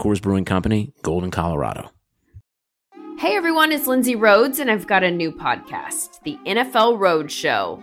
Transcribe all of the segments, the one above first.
Coors Brewing Company, Golden, Colorado. Hey everyone, it's Lindsay Rhodes, and I've got a new podcast, The NFL Road Show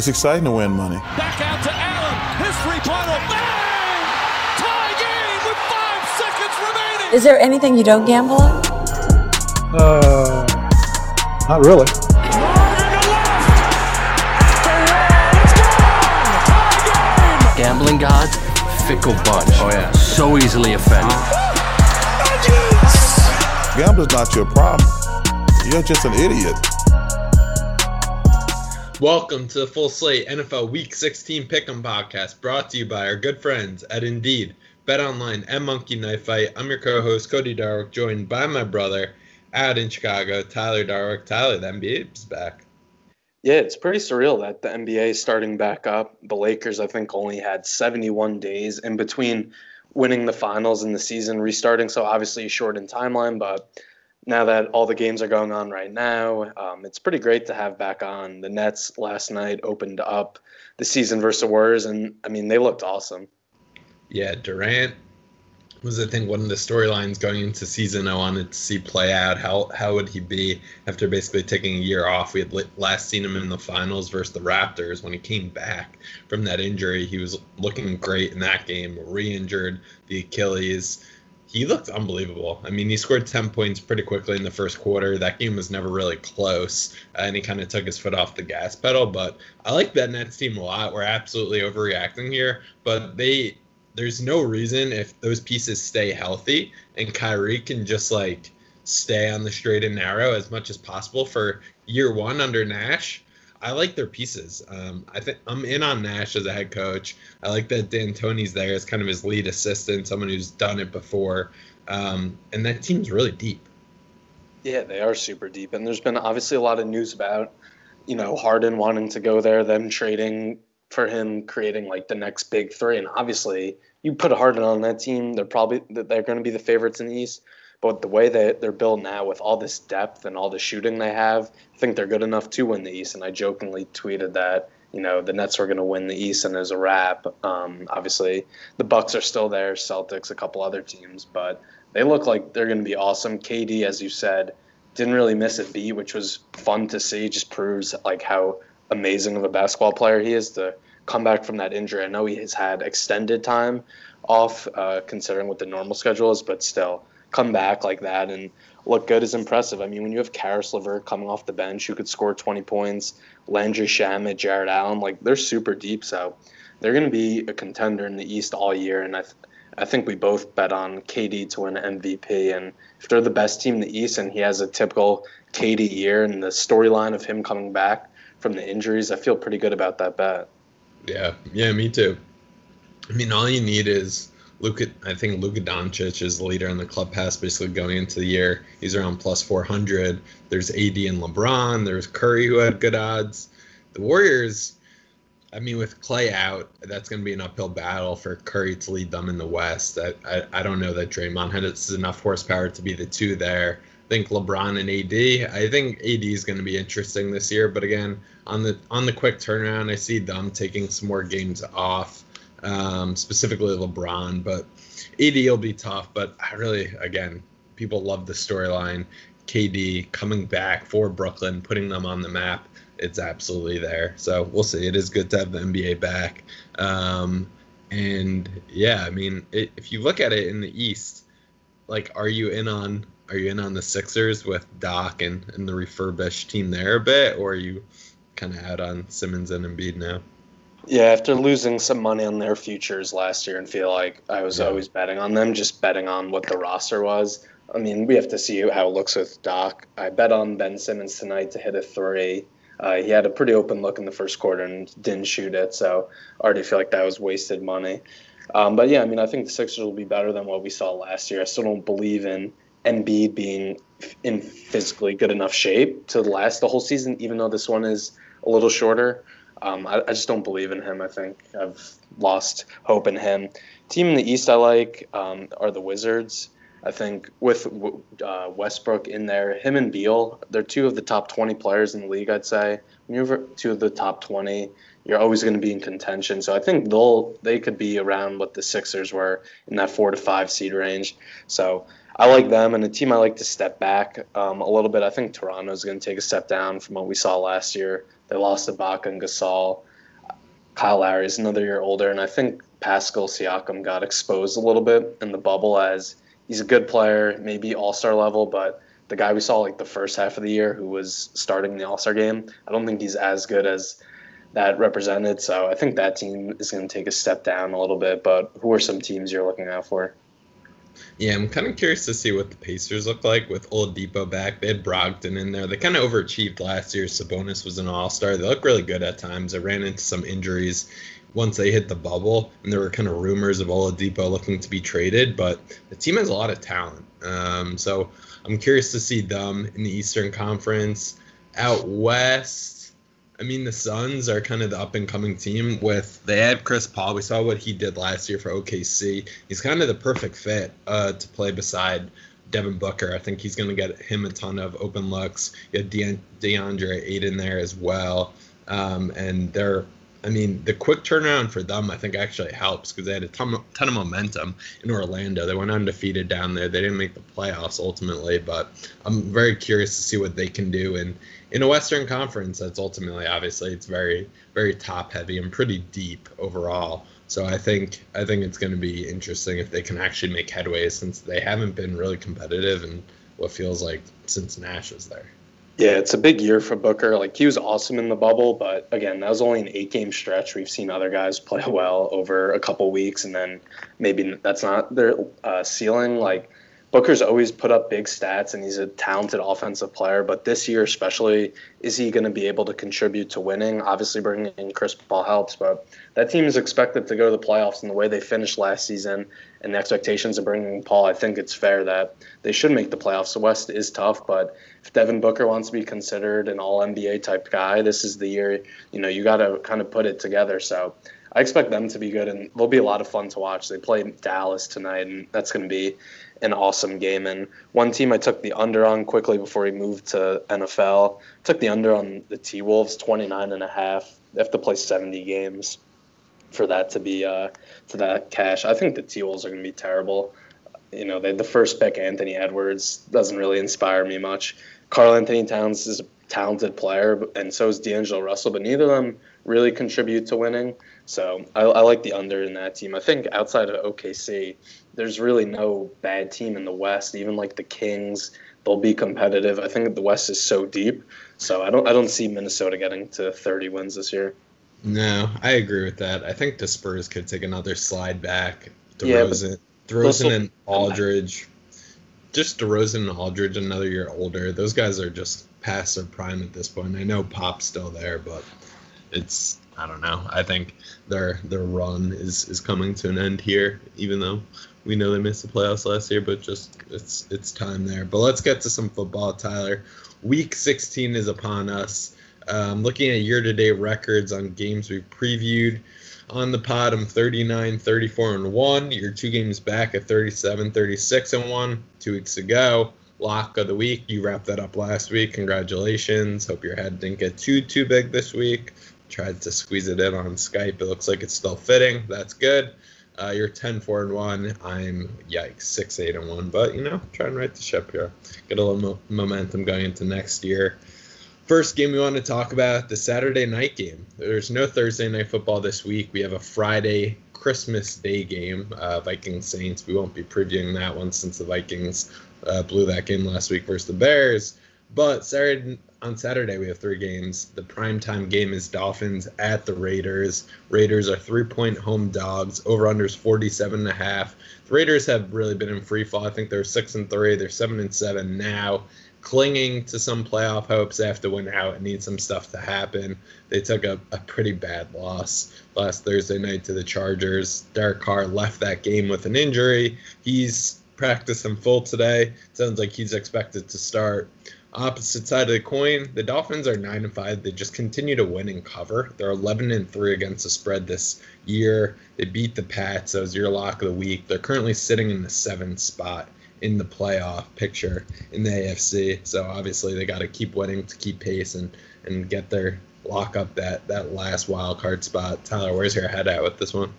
It's exciting to win money. Back out to Allen. His three-pointer. Bang! Tie game with five seconds remaining. Is there anything you don't gamble on? Uh, not really. Gambling gods, fickle bunch. Oh yeah. So easily offended. Gambling's not your problem. You're just an idiot. Welcome to the Full Slate NFL Week 16 Pick'em Podcast, brought to you by our good friends at Indeed, Bet Online, and Monkey Knife Fight. I'm your co-host Cody Darwick, joined by my brother out in Chicago, Tyler Darwick. Tyler, the NBA is back. Yeah, it's pretty surreal that the NBA is starting back up. The Lakers, I think, only had 71 days in between winning the finals and the season restarting. So obviously short in timeline, but now that all the games are going on right now, um, it's pretty great to have back on. The Nets last night opened up the season versus the Warriors, and I mean they looked awesome. Yeah, Durant was I think one of the storylines going into season I wanted to see play out. How how would he be after basically taking a year off? We had last seen him in the finals versus the Raptors. When he came back from that injury, he was looking great in that game. Re-injured the Achilles he looked unbelievable. I mean, he scored 10 points pretty quickly in the first quarter. That game was never really close, uh, and he kind of took his foot off the gas pedal. But I like that Nets team a lot. We're absolutely overreacting here, but they there's no reason if those pieces stay healthy and Kyrie can just like stay on the straight and narrow as much as possible for year one under Nash. I like their pieces. Um, I think I'm in on Nash as a head coach. I like that D'Antoni's there as kind of his lead assistant, someone who's done it before, um, and that team's really deep. Yeah, they are super deep, and there's been obviously a lot of news about, you know, Harden wanting to go there, them trading for him, creating like the next big three, and obviously you put Harden on that team, they're probably they're going to be the favorites in the East. But the way that they're built now, with all this depth and all the shooting they have, I think they're good enough to win the East. And I jokingly tweeted that you know the Nets were going to win the East, and as a wrap. Um, obviously, the Bucks are still there, Celtics, a couple other teams, but they look like they're going to be awesome. KD, as you said, didn't really miss a beat, which was fun to see. Just proves like how amazing of a basketball player he is to come back from that injury. I know he has had extended time off, uh, considering what the normal schedule is, but still come back like that and look good is impressive. I mean, when you have Caris LeVert coming off the bench who could score 20 points, Landry Shamet, Jarrett Allen, like they're super deep. So they're going to be a contender in the East all year. And I, th- I think we both bet on KD to win MVP. And if they're the best team in the East and he has a typical KD year and the storyline of him coming back from the injuries, I feel pretty good about that bet. Yeah, yeah, me too. I mean, all you need is Luka. I think Luka Doncic is the leader in the club pass basically going into the year. He's around plus 400. There's AD and LeBron. There's Curry who had good odds. The Warriors, I mean, with Clay out, that's going to be an uphill battle for Curry to lead them in the West. I, I, I don't know that Draymond has enough horsepower to be the two there. I think LeBron and AD. I think AD is going to be interesting this year, but again, on the on the quick turnaround, I see them taking some more games off, um, specifically LeBron. But AD will be tough. But I really, again, people love the storyline. KD coming back for Brooklyn, putting them on the map it's absolutely there. So we'll see. It is good to have the NBA back. Um, and yeah, I mean, it, if you look at it in the East, like, are you in on are you in on the Sixers with Doc and, and the refurbished team there a bit, or are you kind of out on Simmons and Embiid now? Yeah, after losing some money on their futures last year and feel like I was yeah. always betting on them, just betting on what the roster was. I mean, we have to see how it looks with Doc. I bet on Ben Simmons tonight to hit a three. Uh, he had a pretty open look in the first quarter and didn't shoot it, so I already feel like that was wasted money. Um, but yeah, I mean, I think the Sixers will be better than what we saw last year. I still don't believe in Embiid being in physically good enough shape to last the whole season, even though this one is a little shorter. Um, I, I, just don't believe in him. I think I've lost hope in him. Team in the East I like um, are the Wizards. I think with uh, Westbrook in there, him and Beal, they're two of the top 20 players in the league, I'd say. When you're two of the top 20, you're always going to be in contention. So I think they'll they could be around what the Sixers were in that four to five seed range. So I like them, and a team I like to step back um, a little bit. I think Toronto is going to take a step down from what we saw last year. They lost Ibaka and Gasol. Kyle Lowry is another year older, and I think Pascal Siakam got exposed a little bit in the bubble as – he's a good player, maybe all star level, but the guy we saw like the first half of the year who was starting the all star game, I don't think he's as good as that represented. So I think that team is going to take a step down a little bit. But who are some teams you're looking out for? Yeah, I'm kind of curious to see what the Pacers look like with Oladipo back. They had Brogdon in there. They kind of overachieved last year. Sabonis was an All Star. They look really good at times. They ran into some injuries once they hit the bubble, and there were kind of rumors of Oladipo looking to be traded, but the team has a lot of talent. Um, so I'm curious to see them in the Eastern Conference. Out west, I mean, the Suns are kind of the up and coming team. With they had Chris Paul, we saw what he did last year for OKC. He's kind of the perfect fit uh, to play beside Devin Booker. I think he's going to get him a ton of open looks. You had De- DeAndre Ayton there as well. Um, and they're I mean, the quick turnaround for them, I think, actually helps because they had a ton, ton of momentum in Orlando. They went undefeated down there. They didn't make the playoffs ultimately, but I'm very curious to see what they can do. And in a Western Conference, that's ultimately, obviously, it's very, very top heavy and pretty deep overall. So I think I think it's going to be interesting if they can actually make headway since they haven't been really competitive and what feels like since Nash was there. Yeah, it's a big year for Booker. Like he was awesome in the bubble, but again, that was only an eight game stretch. We've seen other guys play well over a couple weeks, and then maybe that's not their uh, ceiling. Like Booker's always put up big stats, and he's a talented offensive player. But this year, especially, is he going to be able to contribute to winning? Obviously, bringing in Chris Paul helps, but that team is expected to go to the playoffs. in the way they finished last season, and the expectations of bringing Paul, I think it's fair that they should make the playoffs. The West is tough, but if Devin Booker wants to be considered an All NBA type guy, this is the year. You know, you got to kind of put it together. So I expect them to be good, and they'll be a lot of fun to watch. They play Dallas tonight, and that's going to be an awesome game. And one team I took the under on quickly before he moved to NFL. Took the under on the T Wolves, 29 and a half. They have to play 70 games for that to be uh, that cash. I think the T Wolves are going to be terrible. You know, they, the first pick Anthony Edwards doesn't really inspire me much. Karl-Anthony Towns is a talented player, and so is D'Angelo Russell, but neither of them really contribute to winning. So I, I like the under in that team. I think outside of OKC, there's really no bad team in the West. Even like the Kings, they'll be competitive. I think the West is so deep, so I don't I don't see Minnesota getting to 30 wins this year. No, I agree with that. I think the Spurs could take another slide back. DeRozan, yeah, DeRozan and Aldridge, just DeRozan and Aldridge another year older. Those guys are just past their prime at this point. I know Pop's still there, but it's I don't know. I think their their run is is coming to an end here, even though we know they missed the playoffs last year. But just it's it's time there. But let's get to some football, Tyler. Week 16 is upon us. Um, looking at year-to-date records on games we've previewed on the pod, I'm 39, 34, and 1. You're two games back at 37, 36, and 1 two weeks ago. Lock of the week. You wrapped that up last week. Congratulations. Hope your head didn't get too, too big this week. Tried to squeeze it in on Skype. It looks like it's still fitting. That's good. Uh, you're 10 4 and 1. I'm, yikes, 6 8 and 1. But, you know, try and right the ship here. Get a little mo- momentum going into next year. First game we want to talk about the Saturday night game. There's no Thursday night football this week. We have a Friday Christmas Day game, uh, Vikings Saints. We won't be previewing that one since the Vikings uh, blew that game last week versus the Bears. But Saturday on Saturday we have three games. The primetime game is Dolphins at the Raiders. Raiders are three point home dogs. Over unders 47 and a half. The Raiders have really been in free fall. I think they're six and three. They're seven and seven now. Clinging to some playoff hopes they have to win out and need some stuff to happen. They took a, a pretty bad loss last Thursday night to the Chargers. Derek Carr left that game with an injury. He's practiced in full today. Sounds like he's expected to start. Opposite side of the coin, the Dolphins are nine and five. They just continue to win and cover. They're eleven and three against the spread this year. They beat the Pats. That was your lock of the week. They're currently sitting in the seventh spot in the playoff picture in the AFC. So obviously they got to keep winning to keep pace and and get their lock up that that last wild card spot. Tyler, where's your head at with this one?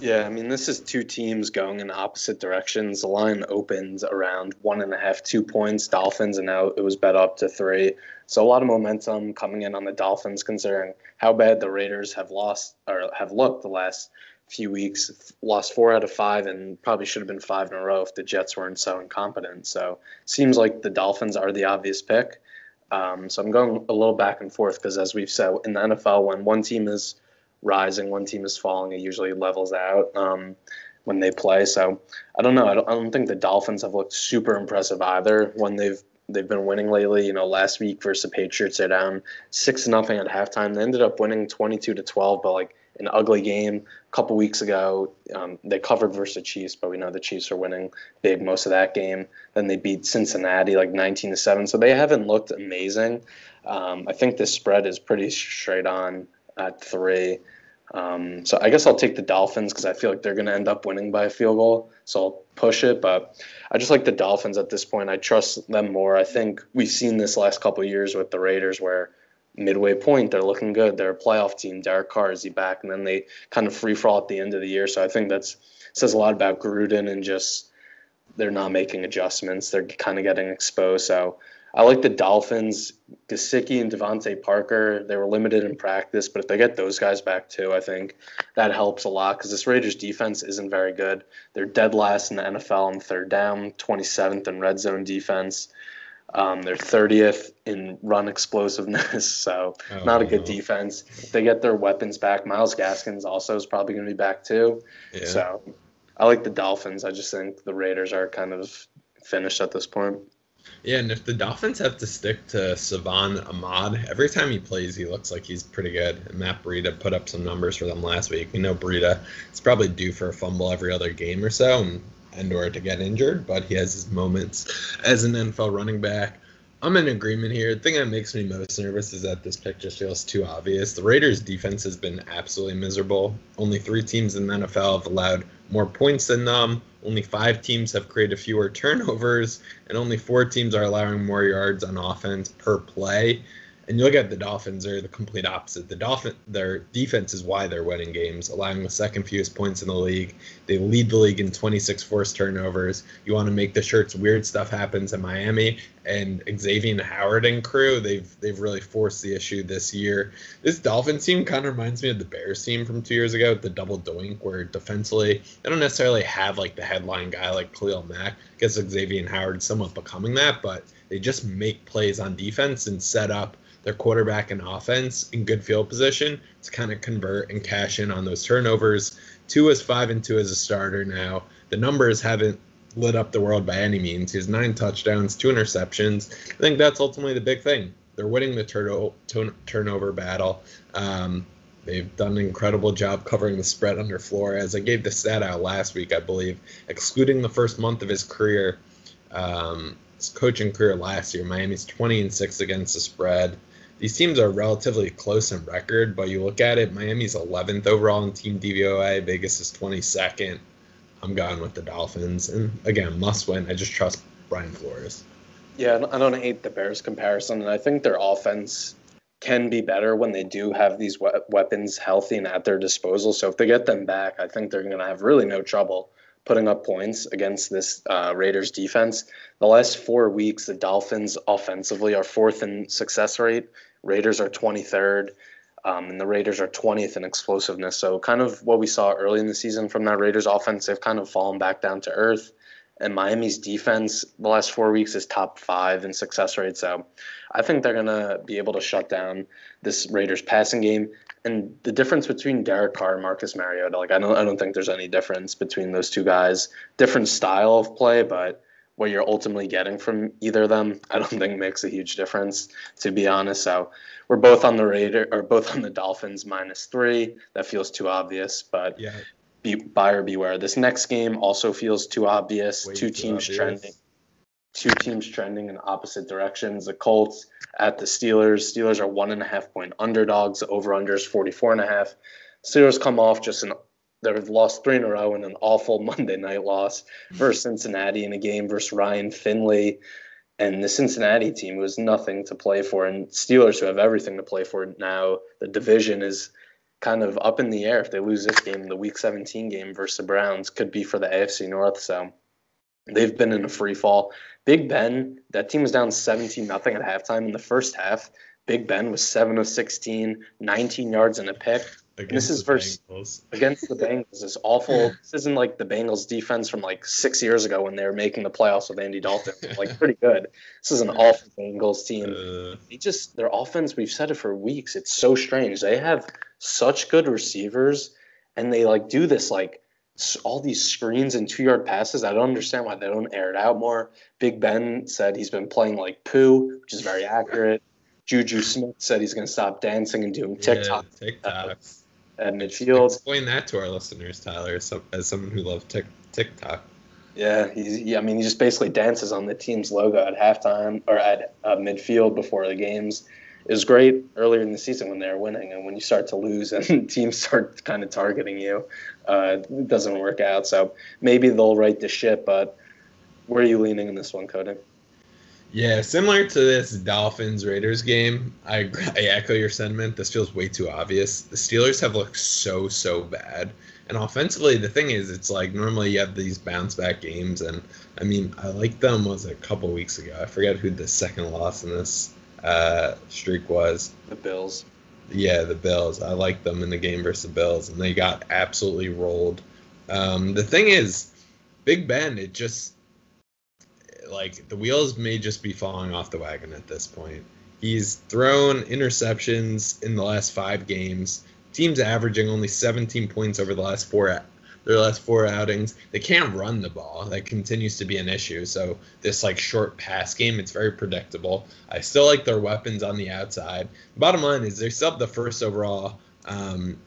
Yeah, I mean, this is two teams going in opposite directions. The line opened around one and a half, two points, Dolphins, and now it was bet up to three. So a lot of momentum coming in on the Dolphins, considering how bad the Raiders have lost or have looked the last few weeks. Lost four out of five, and probably should have been five in a row if the Jets weren't so incompetent. So seems like the Dolphins are the obvious pick. Um, so I'm going a little back and forth because, as we've said in the NFL, when one team is rising, one team is falling. It usually levels out um, when they play. So I don't know. I don't, I don't think the Dolphins have looked super impressive either when they've they've been winning lately. You know, last week versus the Patriots, they're down six nothing at halftime. They ended up winning twenty two to twelve, but like an ugly game. A couple weeks ago, um, they covered versus the Chiefs, but we know the Chiefs are winning big most of that game. Then they beat Cincinnati like nineteen to seven, so they haven't looked amazing. Um, I think this spread is pretty straight on at three. Um, so I guess I'll take the Dolphins because I feel like they're going to end up winning by a field goal. So I'll push it, but I just like the Dolphins at this point. I trust them more. I think we've seen this last couple years with the Raiders where midway point they're looking good. They're a playoff team. Derek Carr is he back, and then they kind of free fall at the end of the year. So I think that's says a lot about Gruden and just they're not making adjustments. They're kind of getting exposed. So I like the Dolphins. Gesicki and DeVante Parker, they were limited in practice, but if they get those guys back too, I think that helps a lot because this Raiders defense isn't very good. They're dead last in the NFL on third down, 27th in red zone defense. Um, they're 30th in run explosiveness, so oh, not a good defense. If they get their weapons back, Myles Gaskins also is probably going to be back too. Yeah. So I like the Dolphins. I just think the Raiders are kind of finished at this point. Yeah, and if the Dolphins have to stick to Salvon Ahmed, every time he plays, he looks like he's pretty good. And Matt Breida put up some numbers for them last week. We know Breida is probably due for a fumble every other game or so, and, and or to get injured, but he has his moments as an NFL running back. I'm in agreement here. The thing that makes me most nervous is that this pick just feels too obvious. The Raiders' defense has been absolutely miserable. Only three teams in the NFL have allowed more points than them. Only five teams have created fewer turnovers, and only four teams are allowing more yards on offense per play. And you look at the Dolphins, they're the complete opposite. The Dolphin, their defense is why they're winning games, allowing the second fewest points in the league. They lead the league in 26 forced turnovers. You want to make the shirts weird stuff happens in Miami, and Xavier Howard and crew, they've they've really forced the issue this year. This Dolphins team kind of reminds me of the Bears team from two years ago, the double doink, where defensively they don't necessarily have like the headline guy like Khalil Mack. I guess Xavier Howard somewhat becoming that, but they just make plays on defense and set up their quarterback and offense in good field position to kind of convert and cash in on those turnovers. Tua is five and two as a starter now. The numbers haven't lit up the world by any means. He has nine touchdowns, two interceptions. I think that's ultimately the big thing. They're winning the turno- turnover battle. Um, they've done an incredible job covering the spread under Flores. I gave the stat out last week, I believe, excluding the first month of his career, um, his coaching career last year. Miami's 20 and six against the spread these teams are relatively close in record, but you look at it, Miami's 11th overall in team DVOA, Vegas is 22nd. I'm going with the Dolphins, and again, must win. I just trust Brian Flores. Yeah, I don't hate the Bears comparison, and I think their offense can be better when they do have these we- weapons healthy and at their disposal. So if they get them back, I think they're going to have really no trouble putting up points against this uh, Raiders defense. The last four weeks, the Dolphins offensively are fourth in success rate Raiders are 23rd, um, and the Raiders are 20th in explosiveness. So, kind of what we saw early in the season from that Raiders offense, they've kind of fallen back down to earth. And Miami's defense the last four weeks is top five in success rate. So, I think they're going to be able to shut down this Raiders passing game. And the difference between Derek Carr and Marcus Mariota, like I don't, I don't think there's any difference between those two guys. Different style of play, but what you're ultimately getting from either of them, I don't think makes a huge difference, to be honest. So we're both on the Raider or both on the Dolphins minus three. That feels too obvious, but yeah. Be, buyer beware. This next game also feels too obvious. Way two too teams obvious. trending. Two teams trending in opposite directions. The Colts at the Steelers. Steelers are one and a half point underdogs. Over under is 44 and a half. Steelers come off just an they've lost three in a row in an awful Monday night loss versus Cincinnati in a game versus Ryan Finley. And the Cincinnati team was nothing to play for. And Steelers, who have everything to play for now, the division is kind of up in the air. If they lose this game, the Week 17 game versus the Browns could be for the AFC North. So they've been in a free fall. Big Ben, that team was down 17 nothing at halftime in the first half. Big Ben was 7 of 16, 19 yards and a pick. Against this is versus Bengals. against the Bengals. This awful. This isn't like the Bengals defense from like six years ago when they were making the playoffs with Andy Dalton. Like pretty good. This is an awful Bengals team. Uh, They just their offense. We've said it for weeks. It's so strange. They have such good receivers, and they like do this like all these screens and two yard passes. I don't understand why they don't air it out more. Big Ben said he's been playing like poo, which is very accurate. Juju Smith said he's going to stop dancing and doing TikTok Yeah, TikTok. At midfield. Explain that to our listeners, Tyler, as, some, as someone who loves tic, TikTok. Yeah, he's. Yeah, I mean, he just basically dances on the team's logo at halftime or at uh, midfield before the games. It was great earlier in the season when they were winning, and when you start to lose and teams start kind of targeting you, uh, it doesn't work out. So maybe they'll right the ship. But where are you leaning in this one, Cody? Yeah, similar to this Dolphins Raiders game, I, I echo your sentiment. This feels way too obvious. The Steelers have looked so so bad, and offensively, the thing is, it's like normally you have these bounce back games, and I mean, I like them was a couple weeks ago. I forget who the second loss in this uh, streak was. The Bills. Yeah, the Bills. I like them in the game versus the Bills, and they got absolutely rolled. Um, the thing is, Big Ben, it just like the wheels may just be falling off the wagon at this point. He's thrown interceptions in the last five games. Teams averaging only 17 points over the last four their last four outings. They can't run the ball. That continues to be an issue. So this like short pass game, it's very predictable. I still like their weapons on the outside. Bottom line is they're still the first overall um,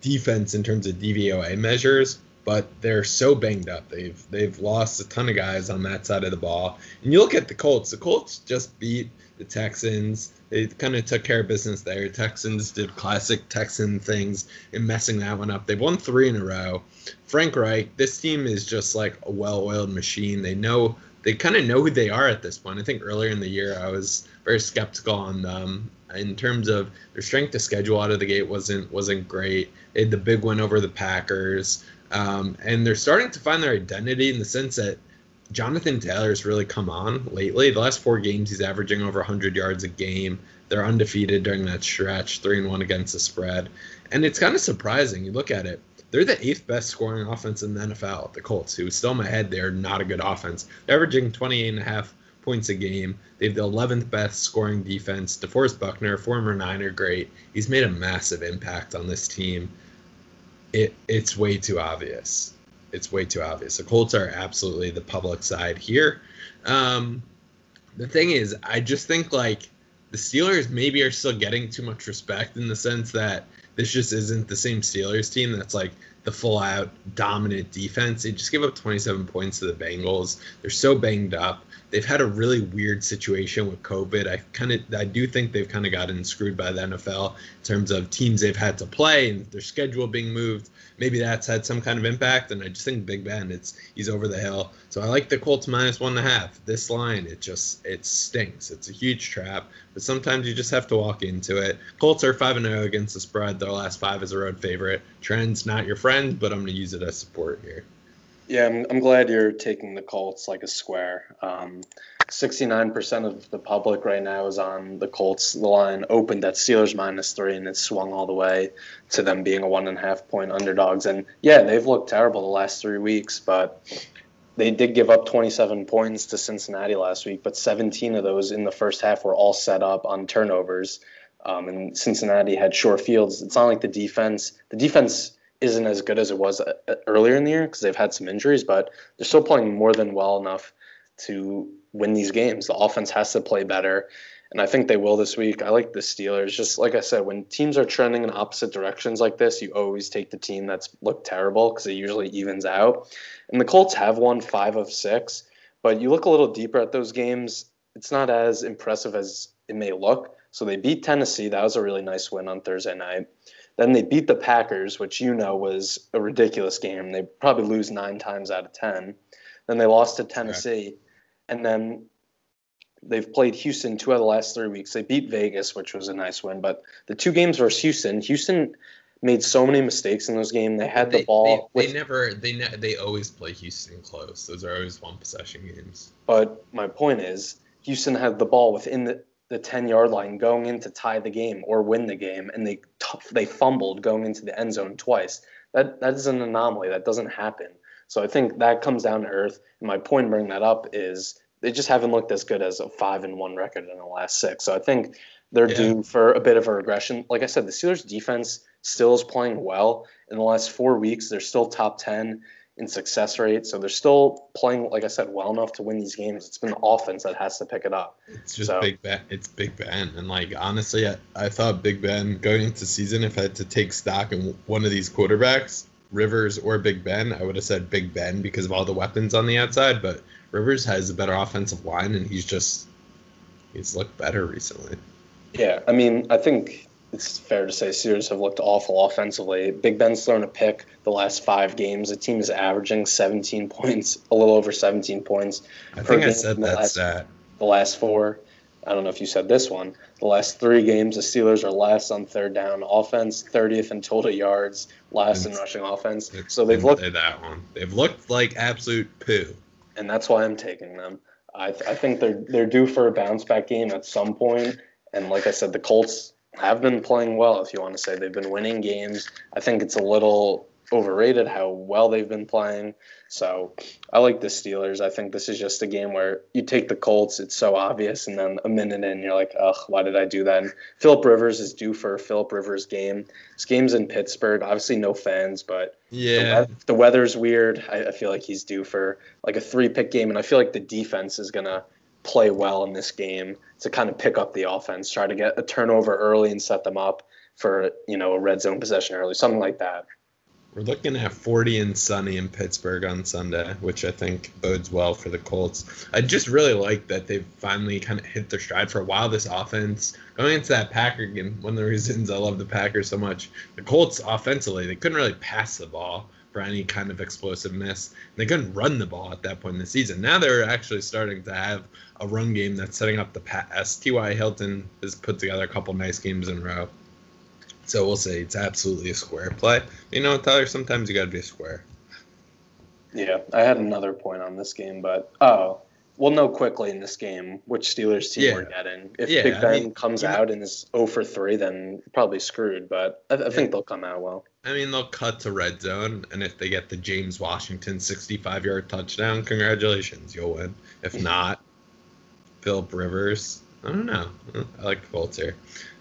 defense in terms of DVOA measures, but they're so banged up. They've they've lost a ton of guys on that side of the ball. And you look at the Colts. The Colts just beat the Texans. They kind of took care of business there. Texans did classic Texan things in messing that one up. They've won three in a row. Frank Reich, this team is just like a well-oiled machine. They know they kind of know who they are at this point. I think earlier in the year I was very skeptical on them in terms of their strength to schedule out of the gate wasn't wasn't great. They had the big win over the Packers, um, and they're starting to find their identity in the sense that Jonathan Taylor's really come on lately. The last four games, he's averaging over 100 yards a game. They're undefeated during that stretch, three and one against the spread, and it's kind of surprising. You look at it; they're the eighth best scoring offense in the NFL. The Colts, who still in my head, they're not a good offense. They're averaging 28 and a half points a game. They have the 11th best scoring defense. DeForest Buckner, former Niner great, he's made a massive impact on this team. It it's way too obvious. It's way too obvious. The Colts are absolutely the public side here. Um, the thing is, I just think like the Steelers maybe are still getting too much respect in the sense that this just isn't the same Steelers team that's like the full out dominant defense. They just gave up 27 points to the Bengals. They're so banged up they've had a really weird situation with COVID. I kind of I do think they've kind of gotten screwed by the NFL in terms of teams they've had to play and their schedule being moved. Maybe that's had some kind of impact. And I just think Big Ben, it's he's over the hill. So I like the Colts minus one and a half. This line, it just it stinks. It's a huge trap. But sometimes you just have to walk into it. Colts are five and zero against the spread. Their last five is a road favorite. Trend's not your friend, but I'm going to use it as support here. Yeah, I'm, I'm glad you're taking the Colts like a square. Um, 69% of the public right now is on the Colts. The line opened at Steelers minus three, and it swung all the way to them being a one and a half point underdogs. And yeah, they've looked terrible the last three weeks, but they did give up 27 points to Cincinnati last week, but 17 of those in the first half were all set up on turnovers. Um, and Cincinnati had short fields. It's not like the defense. The defense isn't as good as it was uh, uh, earlier in the year because they've had some injuries, but they're still playing more than well enough to win these games. The offense has to play better, and I think they will this week. I like the Steelers. Just like I said, when teams are trending in opposite directions like this, you always take the team that's looked terrible because it usually evens out. And the Colts have won five of six, but you look a little deeper at those games, it's not as impressive as it may look. So they beat Tennessee. That was a really nice win on Thursday night. Then they beat the Packers, which you know was a ridiculous game. They probably lose nine times out of 10. Then they lost to Tennessee. And then they've played Houston two out of the last three weeks. They beat Vegas, which was a nice win. But the two games versus Houston, Houston made so many mistakes in those games. They had they, the ball. They, they never. They ne- they always play Houston close. Those are always one possession games. But my point is, Houston had the ball within the the 10 yard line going in to tie the game or win the game and they they fumbled going into the end zone twice. That that is an anomaly. That doesn't happen. So i think that comes down to earth. And my point in bringing that up is they just haven't looked as good as a 5 and 1 record in the last 6 so i think they're yeah. due for a bit of a regression. Like i said the steelers defense still is playing well. In the last 4 weeks they're still top 10 in success rate. So they're still playing, like I said, well enough to win these games. It's been the offense that has to pick it up. It's just so. Big Ben. It's Big Ben, and like honestly, I, I thought Big Ben going into season, if I had to take stock in one of these quarterbacks, Rivers or Big Ben, I would have said Big Ben because of all the weapons on the outside. But Rivers has a better offensive line, and he's just he's looked better recently. Yeah, I mean, I think it's fair to say Steelers have looked awful offensively. Big Ben's thrown a pick the last five games. The team is averaging 17 points, a little over 17 points. I think I said that last, stat. The last four. I don't know if you said this one. The last three games, the Steelers are last on third down offense, 30th in total yards, last it's, in rushing offense. So they've looked that one. They've looked like absolute poo. And that's why I'm taking them. I, I think they're they're due for a bounce back game at some point. And like I said, the Colts have been playing well, if you want to say. They've been winning games. I think it's a little overrated how well they've been playing. So I like the Steelers. I think this is just a game where you take the Colts, it's so obvious, and then a minute in, you're like, ugh, why did I do that? And Philip Rivers is due for a Philip Rivers game. This game's in Pittsburgh. Obviously, no fans, but yeah, the, the weather's weird. I, I feel like he's due for like a three pick game, and I feel like the defense is going to play well in this game to kind of pick up the offense, try to get a turnover early and set them up for you know a red zone possession early, something like that. We're looking at 40 and sunny in Pittsburgh on Sunday, which I think bodes well for the Colts. I just really like that they've finally kind of hit their stride for a while. This offense going into that Packer game, one of the reasons I love the Packers so much, the Colts offensively, they couldn't really pass the ball for any kind of explosiveness. They couldn't run the ball at that point in the season. Now they're actually starting to have a run game that's setting up the pass. T.Y. Hilton has put together a couple nice games in a row. So we'll say it's absolutely a square play. You know, Tyler, sometimes you got to be square. Yeah, I had another point on this game, but oh, we'll know quickly in this game which Steelers team Yeah. we're getting. If Yeah, Big I Ben mean, comes know- out and is 0 for 3, then probably screwed, but I, I think they'll come out well. I mean, they'll cut to red zone, and if they get the James Washington 65 yard touchdown, congratulations, you'll win. If not, Philip Rivers, I don't know. I like here.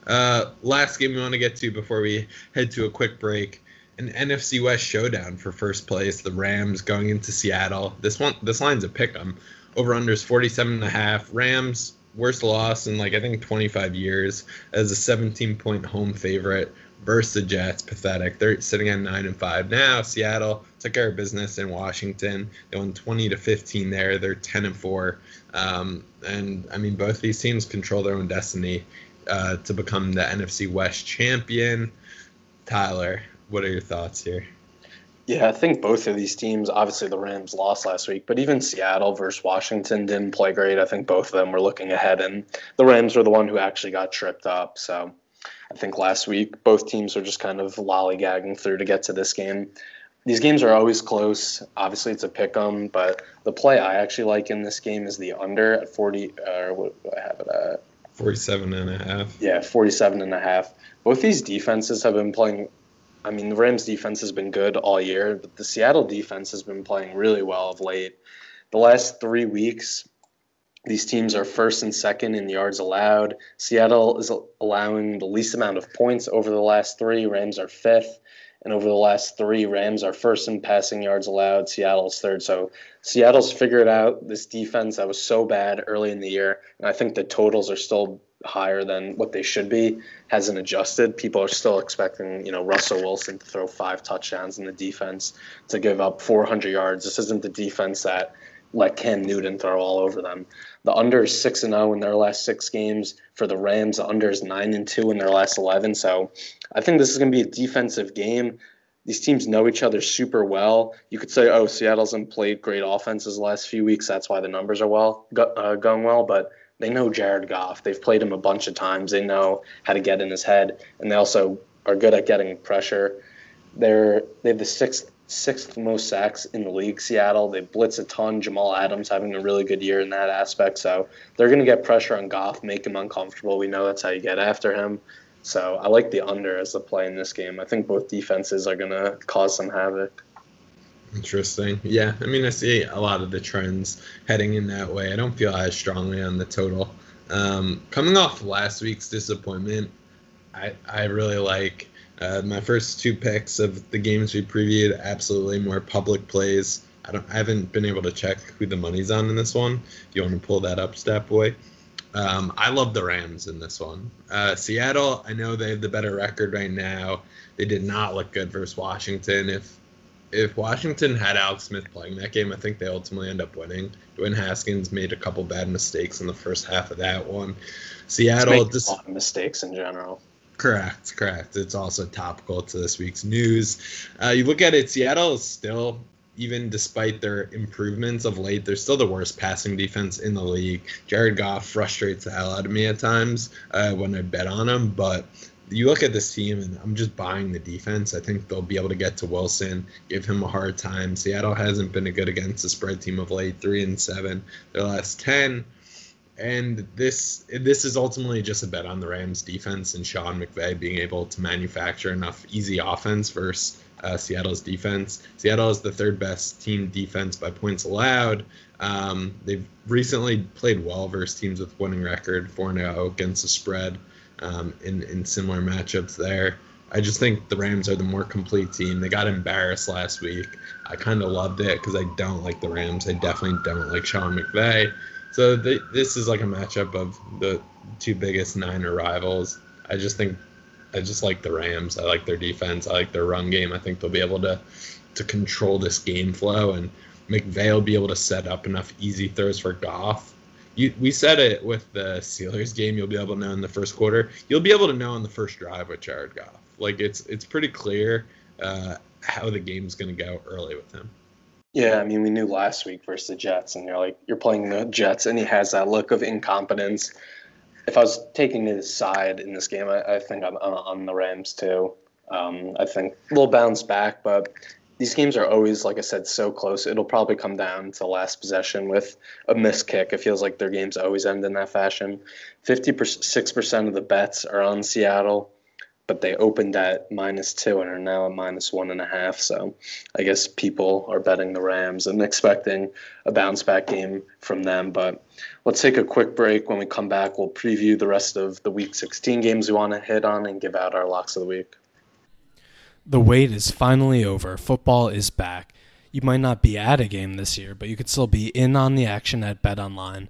Uh, last game we want to get to before we head to a quick break an NFC West showdown for first place. The Rams going into Seattle. This one, this line's a pick 'em. Over unders 47 and a half. Rams worst loss in like I think 25 years as a 17 point home favorite versus the Jets. Pathetic. They're sitting at nine and five now. Seattle took care of business in Washington. They won 20 to 15 there. They're 10 and four. Um, and I mean both these teams control their own destiny uh, to become the NFC West champion. Tyler, what are your thoughts here? Yeah, I think both of these teams, obviously the Rams lost last week, but even Seattle versus Washington didn't play great. I think both of them were looking ahead, and the Rams were the one who actually got tripped up. So I think last week both teams were just kind of lollygagging through to get to this game. These games are always close. Obviously, it's a pick 'em, but the play I actually like in this game is the under at 40, or what do I have it at? 47 and a half. Yeah, 47 and a half. Both these defenses have been playing. I mean, the Rams defense has been good all year, but the Seattle defense has been playing really well of late. The last three weeks, these teams are first and second in yards allowed. Seattle is allowing the least amount of points over the last three. Rams are fifth. And over the last three, Rams are first in passing yards allowed. Seattle's third. So Seattle's figured out this defense that was so bad early in the year. And I think the totals are still higher than what they should be. Hasn't adjusted. People are still expecting, you know, Russell Wilson to throw five touchdowns in the defense to give up 400 yards. This isn't the defense that let Cam Newton throw all over them. The under is six and zero in their last six games. For the Rams, the under is nine and two in their last eleven. So, I think this is going to be a defensive game. These teams know each other super well. You could say, "Oh, Seattle hasn't played great offenses the last few weeks. That's why the numbers are well uh, going well." But they know Jared Goff. They've played him a bunch of times. They know how to get in his head, and they also are good at getting pressure. They're they have the sixth sixth most sacks in the league. Seattle they blitz a ton. Jamal Adams having a really good year in that aspect. So they're going to get pressure on Goff, make him uncomfortable. We know that's how you get after him. So I like the under as the play in this game. I think both defenses are going to cause some havoc. Interesting. Yeah, I mean, I see a lot of the trends heading in that way. I don't feel as strongly on the total. Um, coming off last week's disappointment, I I really like uh, my first two picks of the games we previewed. Absolutely more public plays. I don't. I haven't been able to check who the money's on in this one. Do you want to pull that up, Stat Boy? Um, I love the Rams in this one. Uh, Seattle, I know they have the better record right now. They did not look good versus Washington. If if Washington had Alex Smith playing that game, I think they ultimately end up winning. Dwayne Haskins made a couple bad mistakes in the first half of that one. Seattle just a lot of mistakes in general. Correct, correct. It's also topical to this week's news. Uh, you look at it, Seattle is still, even despite their improvements of late, they're still the worst passing defense in the league. Jared Goff frustrates the hell out of me at times uh, when I bet on him, but you look at this team and I'm just buying the defense. I think they'll be able to get to Wilson, give him a hard time. Seattle hasn't been a good against the spread team of late, three and seven. Their last ten. And this this is ultimately just a bet on the Rams defense and Sean McVay being able to manufacture enough easy offense versus uh, Seattle's defense. Seattle is the third best team defense by points allowed. Um, they've recently played well versus teams with winning record, 4 0 against the spread um, in, in similar matchups there. I just think the Rams are the more complete team. They got embarrassed last week. I kind of loved it because I don't like the Rams. I definitely don't like Sean McVay. So this is like a matchup of the two biggest Niner rivals. I just think I just like the Rams. I like their defense. I like their run game. I think they'll be able to to control this game flow and McVay will be able to set up enough easy throws for Goff. You, we said it with the Steelers game. You'll be able to know in the first quarter. You'll be able to know in the first drive with Jared Goff. Like it's it's pretty clear uh, how the game's going to go early with him. Yeah, I mean, we knew last week versus the Jets, and you're like, you're playing the Jets, and he has that look of incompetence. If I was taking his side in this game, I, I think I'm on the Rams too. Um, I think we'll bounce back, but these games are always, like I said, so close. It'll probably come down to last possession with a missed kick. It feels like their games always end in that fashion. 56% of the bets are on Seattle but they opened at minus two and are now at minus one and a half. So I guess people are betting the Rams and expecting a bounce back game from them. But let's take a quick break. When we come back, we'll preview the rest of the week 16 games we want to hit on and give out our locks of the week. The wait is finally over. Football is back. You might not be at a game this year, but you could still be in on the action at Bet Online.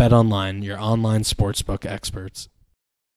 BetOnline, your online sportsbook experts.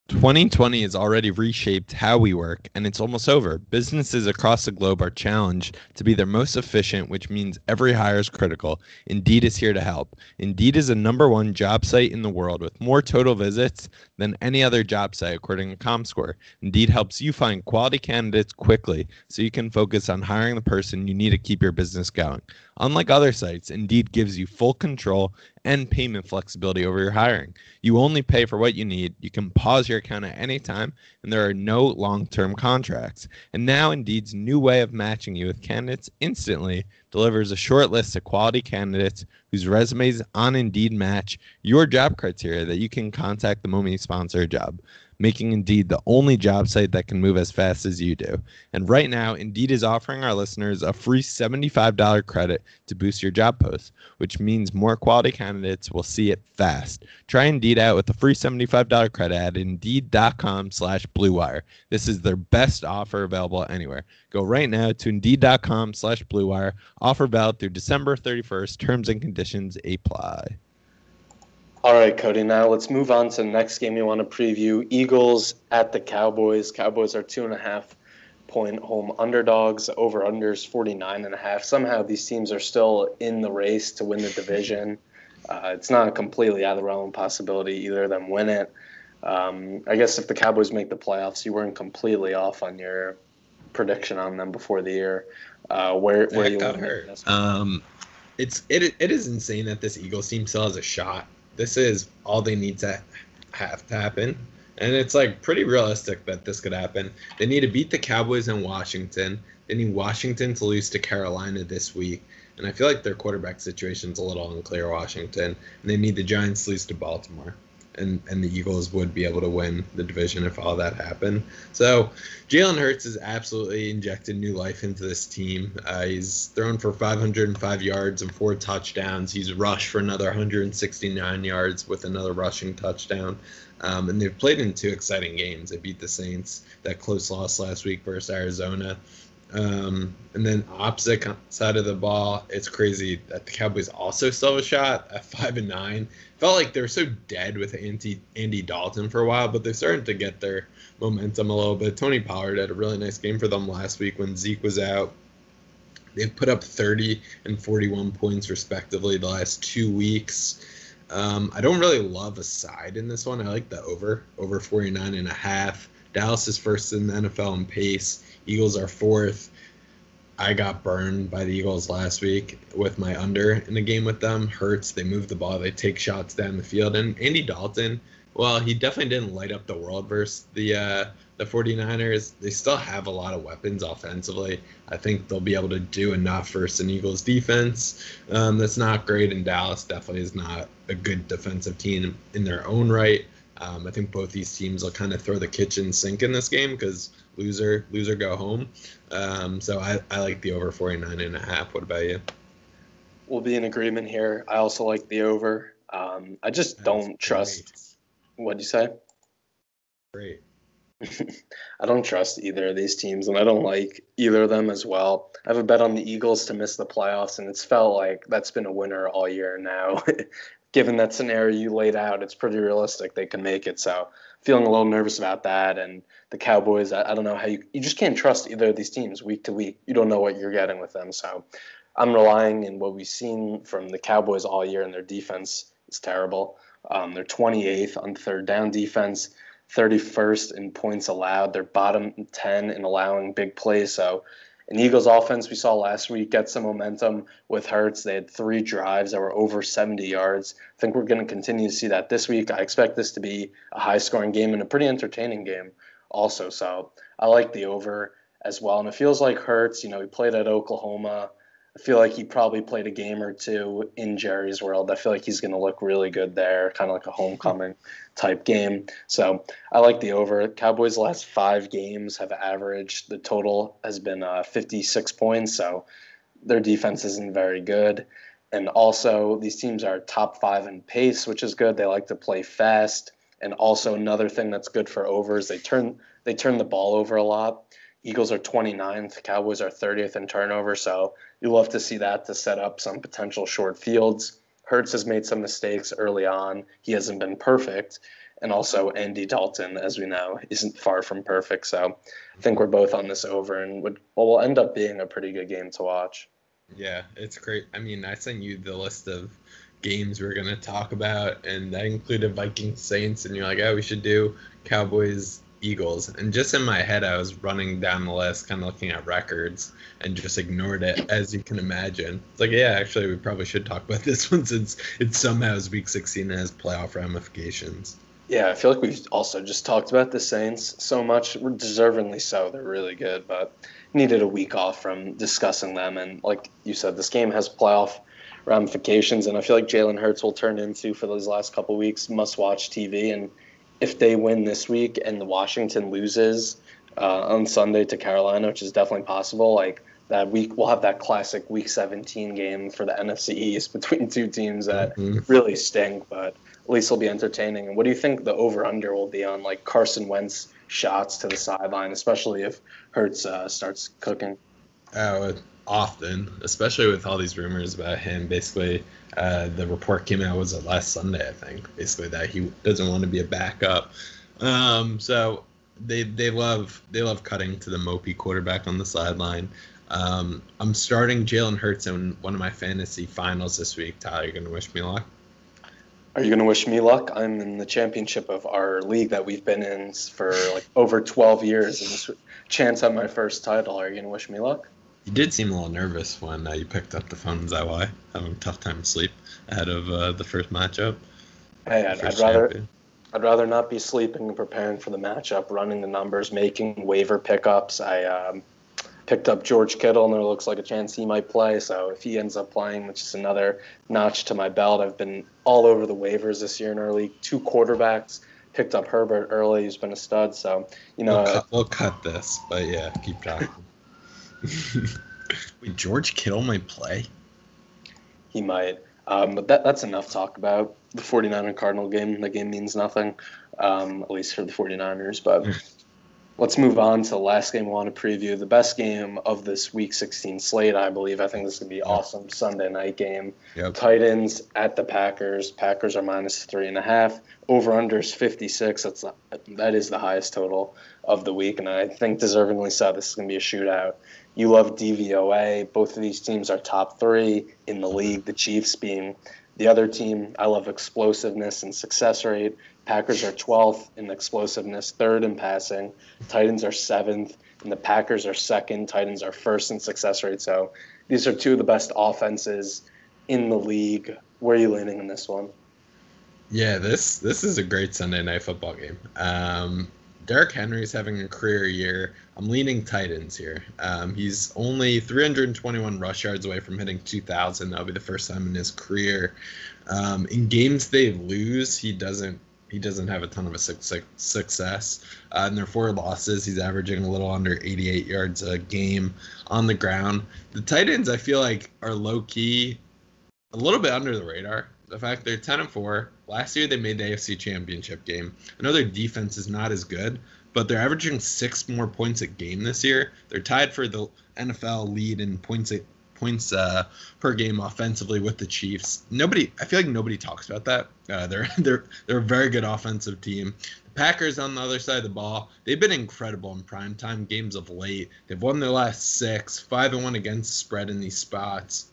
2020 has already reshaped how we work, and it's almost over. Businesses across the globe are challenged to be their most efficient, which means every hire is critical. Indeed is here to help. Indeed is the number one job site in the world with more total visits than any other job site, according to ComScore. Indeed helps you find quality candidates quickly so you can focus on hiring the person you need to keep your business going. Unlike other sites, Indeed gives you full control and payment flexibility over your hiring. You only pay for what you need. You can pause your account at any time, and there are no long term contracts. And now, Indeed's new way of matching you with candidates instantly delivers a short list of quality candidates whose resumes on Indeed match your job criteria that you can contact the moment you sponsor a job making Indeed the only job site that can move as fast as you do. And right now, Indeed is offering our listeners a free $75 credit to boost your job post, which means more quality candidates will see it fast. Try Indeed out with a free $75 credit at Indeed.com slash BlueWire. This is their best offer available anywhere. Go right now to Indeed.com slash BlueWire. Offer valid through December 31st. Terms and conditions apply. All right, Cody. Now let's move on to the next game you want to preview. Eagles at the Cowboys. Cowboys are two and a half point home underdogs. Over unders 49 and a half. Somehow these teams are still in the race to win the division. Uh, it's not a completely out of the realm possibility either of them win it. Um, I guess if the Cowboys make the playoffs, you weren't completely off on your prediction on them before the year. Uh, where where you got hurt? Um, it's it it is insane that this Eagles team still has a shot this is all they need to have to happen. And it's like pretty realistic that this could happen. They need to beat the Cowboys in Washington. They need Washington to lose to Carolina this week. And I feel like their quarterback situation is a little unclear, Washington. And they need the Giants to lose to Baltimore and and the Eagles would be able to win the division if all that happened. So Jalen Hurts has absolutely injected new life into this team. Uh, he's thrown for 505 yards and four touchdowns. He's rushed for another 169 yards with another rushing touchdown. Um, and they've played in two exciting games. They beat the Saints, that close loss last week versus Arizona. Um, and then opposite side of the ball, it's crazy that the Cowboys also still have a shot at five and nine. Felt like they were so dead with Andy Andy Dalton for a while, but they're starting to get their momentum a little bit. Tony Pollard had a really nice game for them last week when Zeke was out. They've put up 30 and 41 points respectively the last two weeks. Um, I don't really love a side in this one. I like the over, over 49 and a half. Dallas is first in the NFL in pace. Eagles are fourth. I got burned by the Eagles last week with my under in the game with them. Hurts, they move the ball, they take shots down the field. And Andy Dalton, well, he definitely didn't light up the world versus the uh, the 49ers. They still have a lot of weapons offensively. I think they'll be able to do enough versus an Eagles defense um, that's not great. And Dallas definitely is not a good defensive team in their own right. Um, I think both these teams will kind of throw the kitchen sink in this game because loser loser go home. Um, so I, I like the over 49 and a half. What about you? We'll be in agreement here. I also like the over. Um, I just don't trust. What'd you say? Great. I don't trust either of these teams, and I don't like either of them as well. I have a bet on the Eagles to miss the playoffs, and it's felt like that's been a winner all year now. Given that scenario you laid out, it's pretty realistic they can make it. So, feeling a little nervous about that. And the Cowboys, I, I don't know how you you just can't trust either of these teams week to week. You don't know what you're getting with them. So, I'm relying in what we've seen from the Cowboys all year, and their defense is terrible. Um, they're 28th on third down defense. 31st in points allowed. They're bottom 10 in allowing big plays. So, an Eagles offense we saw last week get some momentum with Hurts. They had three drives that were over 70 yards. I think we're going to continue to see that this week. I expect this to be a high scoring game and a pretty entertaining game also. So, I like the over as well. And it feels like Hurts, you know, he played at Oklahoma. I feel like he probably played a game or two in Jerry's World. I feel like he's going to look really good there, kind of like a homecoming type game. So I like the over. Cowboys' last five games have averaged the total has been uh, 56 points. So their defense isn't very good. And also, these teams are top five in pace, which is good. They like to play fast. And also, another thing that's good for overs, they turn they turn the ball over a lot. Eagles are 29th, Cowboys are 30th in turnover. So you love to see that to set up some potential short fields. Hurts has made some mistakes early on. He hasn't been perfect. And also, Andy Dalton, as we know, isn't far from perfect. So I think we're both on this over and would, well, will end up being a pretty good game to watch. Yeah, it's great. I mean, I sent you the list of games we're going to talk about, and that included Vikings Saints, and you're like, oh, we should do Cowboys Eagles. And just in my head, I was running down the list, kind of looking at records, and just ignored it, as you can imagine. It's like, yeah, actually, we probably should talk about this one since it somehow is week 16 and has playoff ramifications. Yeah, I feel like we've also just talked about the Saints so much, deservingly so. They're really good, but needed a week off from discussing them. And like you said, this game has playoff ramifications, and I feel like Jalen Hurts will turn into for those last couple weeks must-watch TV. And if they win this week and the Washington loses uh, on Sunday to Carolina, which is definitely possible, like that week we'll have that classic Week 17 game for the NFC East between two teams that mm-hmm. really stink, but at least it'll be entertaining. And what do you think the over/under will be on like Carson Wentz shots to the sideline, especially if Hurts uh, starts cooking? Oh, often, especially with all these rumors about him. Basically, uh, the report came out was it last Sunday, I think. Basically, that he doesn't want to be a backup. Um, so they they love they love cutting to the mopey quarterback on the sideline. Um, I'm starting Jalen Hurts in one of my fantasy finals this week. Tyler, you're gonna wish me luck? Are you gonna wish me luck? I'm in the championship of our league that we've been in for like over 12 years, and this chance at my first title. Are you gonna wish me luck? You did seem a little nervous when uh, you picked up the phone. That why? Having a tough time to sleep ahead of uh, the first matchup. Hey, I'd, I'd rather champion. I'd rather not be sleeping and preparing for the matchup, running the numbers, making waiver pickups. I um, picked up George Kittle, and there looks like a chance he might play. So if he ends up playing, which is another notch to my belt, I've been all over the waivers this year in early. Two quarterbacks. Picked up Herbert early, who's been a stud. So you know, we'll cut, we'll cut this, but yeah, keep talking. Wait, George Kittle might play. He might. Um, but that, that's enough talk about the 49er Cardinal game. The game means nothing, um, at least for the 49ers. But let's move on to the last game we want to preview. The best game of this Week 16 slate, I believe. I think this is going to be awesome Sunday night game. Yep. Titans at the Packers. Packers are minus three and a half. Over under is 56. That's that is the highest total of the week, and I think deservingly so. This is going to be a shootout. You love DVOA. Both of these teams are top three in the league. The Chiefs being the other team. I love explosiveness and success rate. Packers are 12th in explosiveness, third in passing. Titans are seventh, and the Packers are second. Titans are first in success rate. So these are two of the best offenses in the league. Where are you leaning in this one? Yeah, this this is a great Sunday night football game. Um, Derrick Henry's having a career year. I'm leaning Titans here. Um, he's only 321 rush yards away from hitting 2,000. That'll be the first time in his career. Um, in games they lose, he doesn't he doesn't have a ton of a success. Uh, in their four losses, he's averaging a little under 88 yards a game on the ground. The Titans, I feel like, are low key, a little bit under the radar. The fact they're 10 and 4. Last year they made the AFC Championship game. I know their defense is not as good, but they're averaging six more points a game this year. They're tied for the NFL lead in points points uh, per game offensively with the Chiefs. Nobody, I feel like nobody talks about that. Uh, they're they're they're a very good offensive team. The Packers on the other side of the ball, they've been incredible in primetime games of late. They've won their last six, five and one against spread in these spots.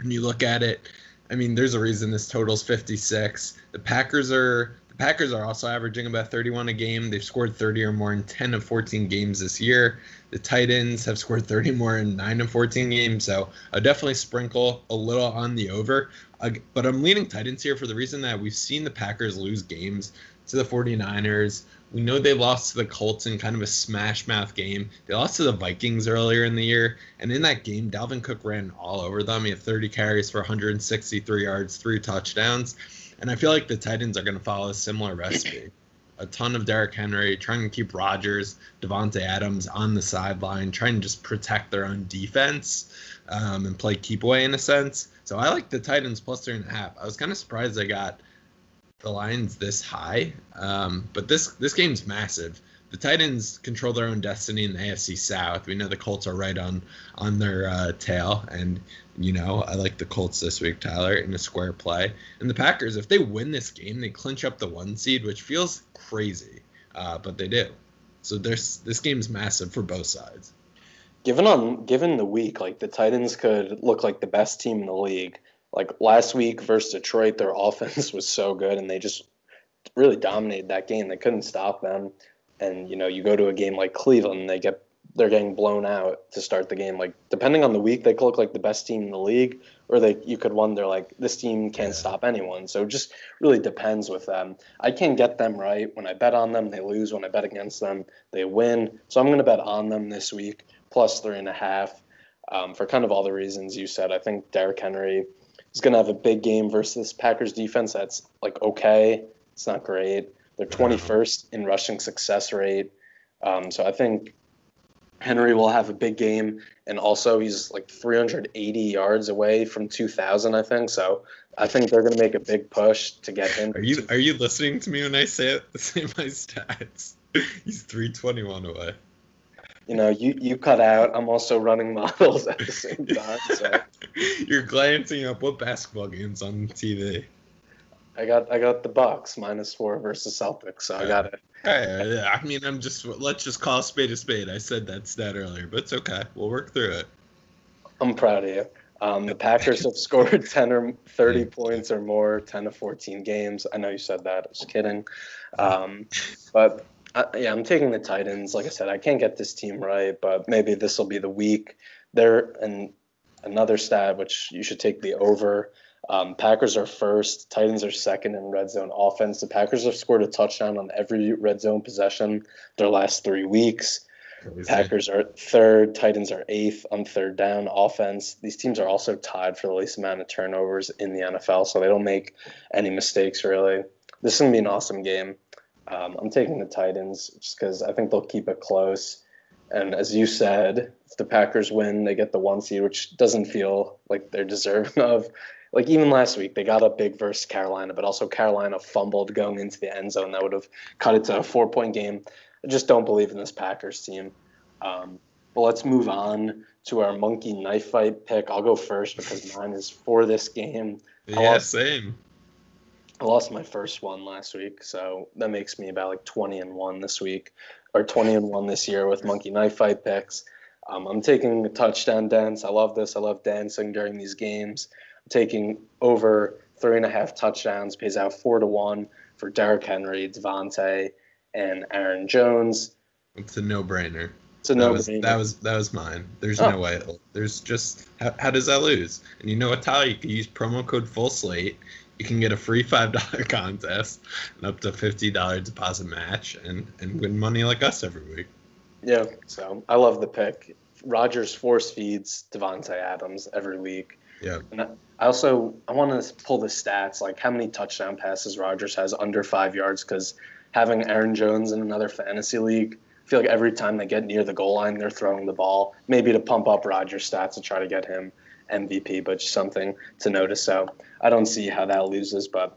And you look at it, I mean, there's a reason this total's 56. The Packers are the Packers are also averaging about 31 a game. They've scored 30 or more in 10 of 14 games this year. The Titans have scored 30 more in 9 of 14 games. So I definitely sprinkle a little on the over. but I'm leaning Titans here for the reason that we've seen the Packers lose games to the 49ers. We know they lost to the Colts in kind of a smash mouth game. They lost to the Vikings earlier in the year. And in that game, Dalvin Cook ran all over them. He had 30 carries for 163 yards, three touchdowns. And I feel like the Titans are going to follow a similar recipe. A ton of Derrick Henry, trying to keep Rodgers, Davante Adams on the sideline, trying to just protect their own defense um, and play keep away in a sense. So I like the Titans plus three and a half. I was kind of surprised they got the lines this high, um, but this this game's massive the Titans control their own destiny in the AFC South. We know the Colts are right on on their uh, tail, and you know I like the Colts this week, Tyler, in a square play. And the Packers, if they win this game, they clinch up the one seed, which feels crazy, uh, but they do. So there's this game's massive for both sides. Given on given the week, like the Titans could look like the best team in the league. Like last week versus Detroit, their offense was so good, and they just really dominated that game. They couldn't stop them and you know you go to a game like Cleveland, they get they're getting blown out to start the game. Like depending on the week, they could look like the best team in the league, or they you could wonder like this team can't stop anyone. So it just really depends with them. I can't get them right. When I bet on them, they lose. When I bet against them, they win. So I'm going to bet on them this week plus three and a half um, for kind of all the reasons you said. I think Derrick Henry is going to have a big game versus Packers defense that's like okay. It's not great. They're 21st in rushing success rate. Um, so I think Henry will have a big game, and also he's like 380 yards away from 2,000, I think. So I think they're going to make a big push to get him. Are you are you listening to me when I say it? Say my stats. he's 321 away. You know, you you cut out. I'm also running models at the same time. So you're glancing up what basketball games on TV. I got I got the Bucks minus four versus Celtics, so I got it. Hey, I mean, I'm just let's just call a spade a spade. I said that stat earlier, but it's okay. We'll work through it. I'm proud of you. Um, the Packers have scored 10 or 30 points or more, 10 to 14 games. I know you said that. I was kidding. Um, but uh, yeah, I'm taking the Titans. Like I said, I can't get this team right, but maybe this will be the week. They're and another stat which you should take the over. Um, Packers are first, Titans are second in red zone offense. The Packers have scored a touchdown on every red zone possession their last three weeks. Packers are third, Titans are eighth on third down offense. These teams are also tied for the least amount of turnovers in the NFL, so they don't make any mistakes really. This is gonna be an awesome game. Um, I'm taking the Titans just because I think they'll keep it close. And as you said, if the Packers win, they get the one seed, which doesn't feel like they're deserving of like even last week they got up big versus Carolina, but also Carolina fumbled going into the end zone that would have cut it to a four point game. I just don't believe in this Packers team. Um, but let's move on to our monkey knife fight pick. I'll go first because mine is for this game. Yeah, same. I lost my first one last week, so that makes me about like twenty and one this week, or twenty and one this year with monkey knife fight picks. Um, I'm taking a touchdown dance. I love this. I love dancing during these games taking over three and a half touchdowns, pays out four to one for Derrick Henry, Davante, and Aaron Jones. It's a no-brainer. It's a no-brainer. That was that was mine. There's oh. no way. There's just how, how does that lose? And you know what, Tyler? You can use promo code Full Slate. You can get a free five dollar contest and up to fifty dollar deposit match, and and win money like us every week. Yeah, so I love the pick. Rodgers force feeds Davante Adams every week. Yeah. And I also I want to pull the stats like how many touchdown passes Rodgers has under five yards because having Aaron Jones in another fantasy league, I feel like every time they get near the goal line, they're throwing the ball, maybe to pump up Rodgers' stats to try to get him MVP, but just something to notice. So I don't see how that loses, but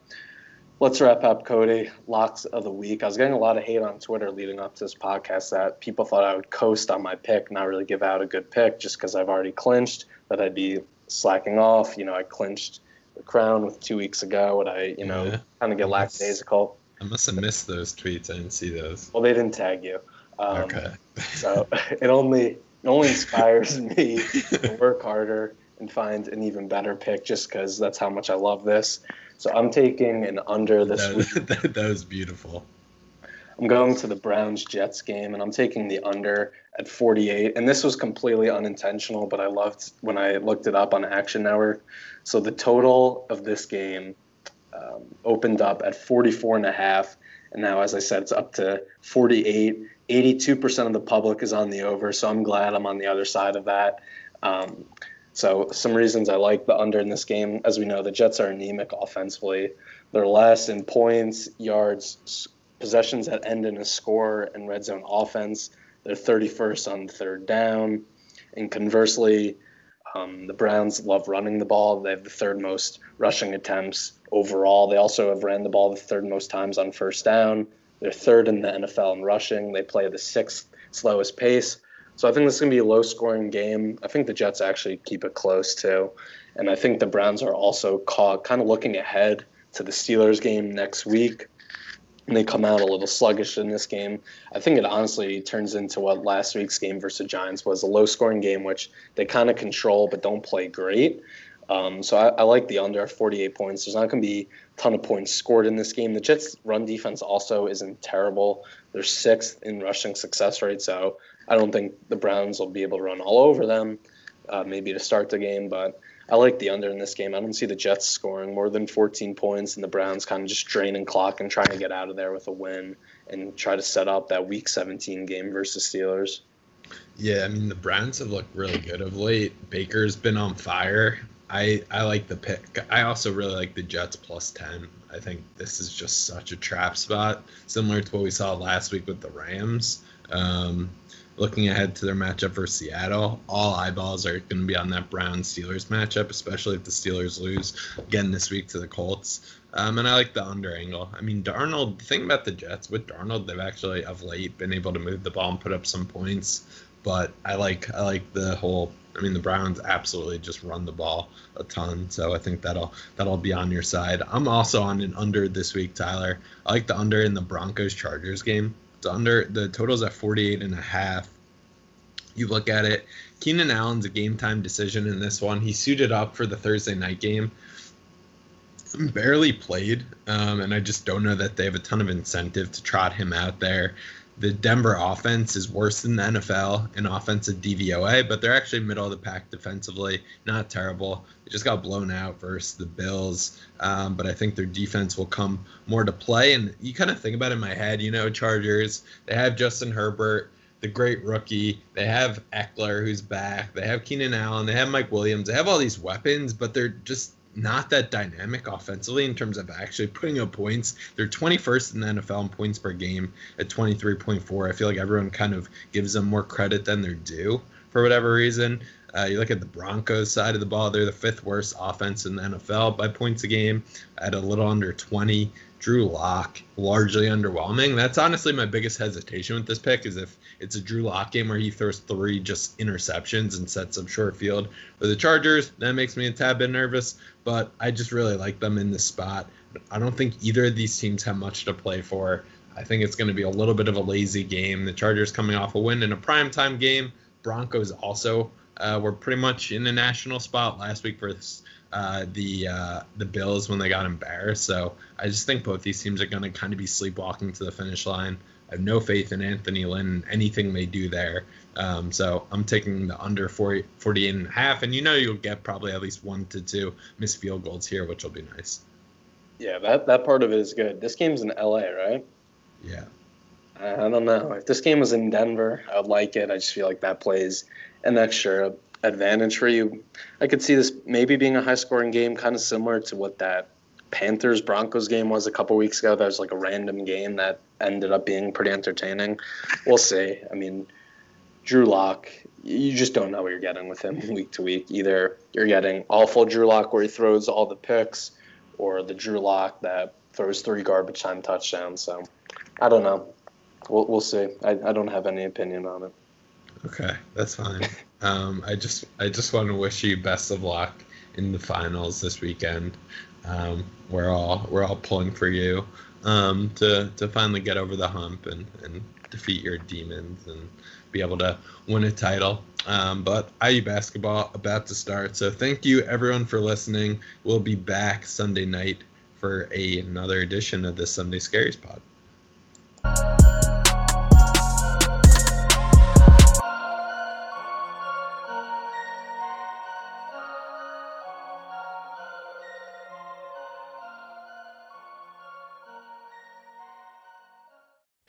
let's wrap up, Cody. Locks of the week. I was getting a lot of hate on Twitter leading up to this podcast that people thought I would coast on my pick, not really give out a good pick just because I've already clinched, that I'd be slacking off. You know, I clinched the crown with two weeks ago. Would I, you know, Yeah. kind of get lackadaisical? I must have missed those tweets. I didn't see those. Well, they didn't tag you. Um, okay. So it only it only inspires me to work harder and find an even better pick just because that's how much I love this. So I'm taking an under this week. That, that, that was beautiful. I'm going to the Browns Jets game and I'm taking the under at 48. And this was completely unintentional, but I loved when I looked it up on Action Network. So the total of this game um, opened up at 44 and a half. And now, as I said, it's up to 48. 82% of the public is on the over. So I'm glad I'm on the other side of that. Um, so some reasons I like the under in this game. As we know, the Jets are anemic offensively. They're last in points, yards, possessions that end in a score, and red zone offense. They're 31st on third down. And conversely, um, the Browns love running the ball. They have the third most rushing attempts overall. They also have ran the ball the third most times on first down. They're third in the NFL in rushing. They play the sixth slowest pace. So I think this is going to be a low scoring game. I think the Jets actually keep it close too. And I think the Browns are also caught kind of looking ahead to the Steelers game next week. And they come out a little sluggish in this game. I think it honestly turns into what last week's game versus the Giants was a low scoring game, which they kind of control but don't play great. Um, so I, I like the under 48 points. There's not going to be a ton of points scored in this game. The Jets' run defense also isn't terrible. They're sixth in rushing success rate, so I don't think the Browns will be able to run all over them, uh, maybe to start the game. But I like the under in this game. I don't see the Jets scoring more than 14 points, and the Browns kind of just draining clock and trying to get out of there with a win and try to set up that Week 17 game versus Steelers. Yeah, I mean the Browns have looked really good of late. Baker's been on fire. I I like the pick. I also really like the Jets plus ten. I think this is just such a trap spot, similar to what we saw last week with the Rams. Um, looking ahead to their matchup for Seattle, all eyeballs are going to be on that Browns Steelers matchup, especially if the Steelers lose again this week to the Colts. Um, and I like the under angle. I mean, Darnold. The thing about the Jets with Darnold, they've actually of late been able to move the ball and put up some points. But I like I like the whole. I mean, the Browns absolutely just run the ball a ton, so I think that'll that'll be on your side. I'm also on an under this week, Tyler. I like the under in the Broncos Chargers game. The under the total's at 48 and a half. You look at it, Keenan Allen's a game time decision in this one. He suited up for the Thursday night game. Barely played, um, and I just don't know that they have a ton of incentive to trot him out there. The Denver offense is worse than the NFL in offensive DVOA, but they're actually middle of the pack defensively. Not terrible. They just got blown out versus the Bills, um, but I think their defense will come more to play. And you kind of think about it in my head, you know, Chargers, they have Justin Herbert, the great rookie. They have Ekeler, who's back. They have Keenan Allen. They have Mike Williams. They have all these weapons, but they're just not that dynamic offensively in terms of actually putting up points. They're 21st in the NFL in points per game at 23.4. I feel like everyone kind of gives them more credit than they're due for whatever reason. Uh, you look at the Broncos side of the ball, they're the fifth worst offense in the NFL by points a game at a little under 20. Drew Lock largely underwhelming. That's honestly my biggest hesitation with this pick is if it's a Drew Lock game where he throws three just interceptions and sets up short field for the Chargers. That makes me a tad bit nervous, but I just really like them in this spot. I don't think either of these teams have much to play for. I think it's going to be a little bit of a lazy game. The Chargers coming off a win in a primetime game. Broncos also uh, were pretty much in the national spot last week versus uh, the uh, the Bills when they got embarrassed. So I just think both these teams are going to kind of be sleepwalking to the finish line. I have no faith in Anthony Lynn and anything they do there. Um, so I'm taking the under 40, 48 and a half. And you know you'll get probably at least one to two missed field goals here, which will be nice. Yeah, that, that part of it is good. This game's in LA, right? Yeah. I I don't know. If this game was in Denver, I would like it. I just feel like that plays an extra advantage for you. I could see this maybe being a high scoring game, kind of similar to what that Panthers Broncos game was a couple weeks ago. That was like a random game that ended up being pretty entertaining. We'll see. I mean, Drew Lock, you just don't know what you're getting with him week to week. Either you're getting awful Drew Lock where he throws all the picks, or the Drew Lock that throws three garbage time touchdowns. So I don't know. We'll we'll see. I, I don't have any opinion on it. Okay, that's fine. um, I just I just want to wish you best of luck in the finals this weekend. Um, we're all we're all pulling for you um, to to finally get over the hump and and defeat your demons and be able to win a title. Um, but IU basketball about to start. So thank you everyone for listening. We'll be back Sunday night for a, another edition of the Sunday Scaries Pod.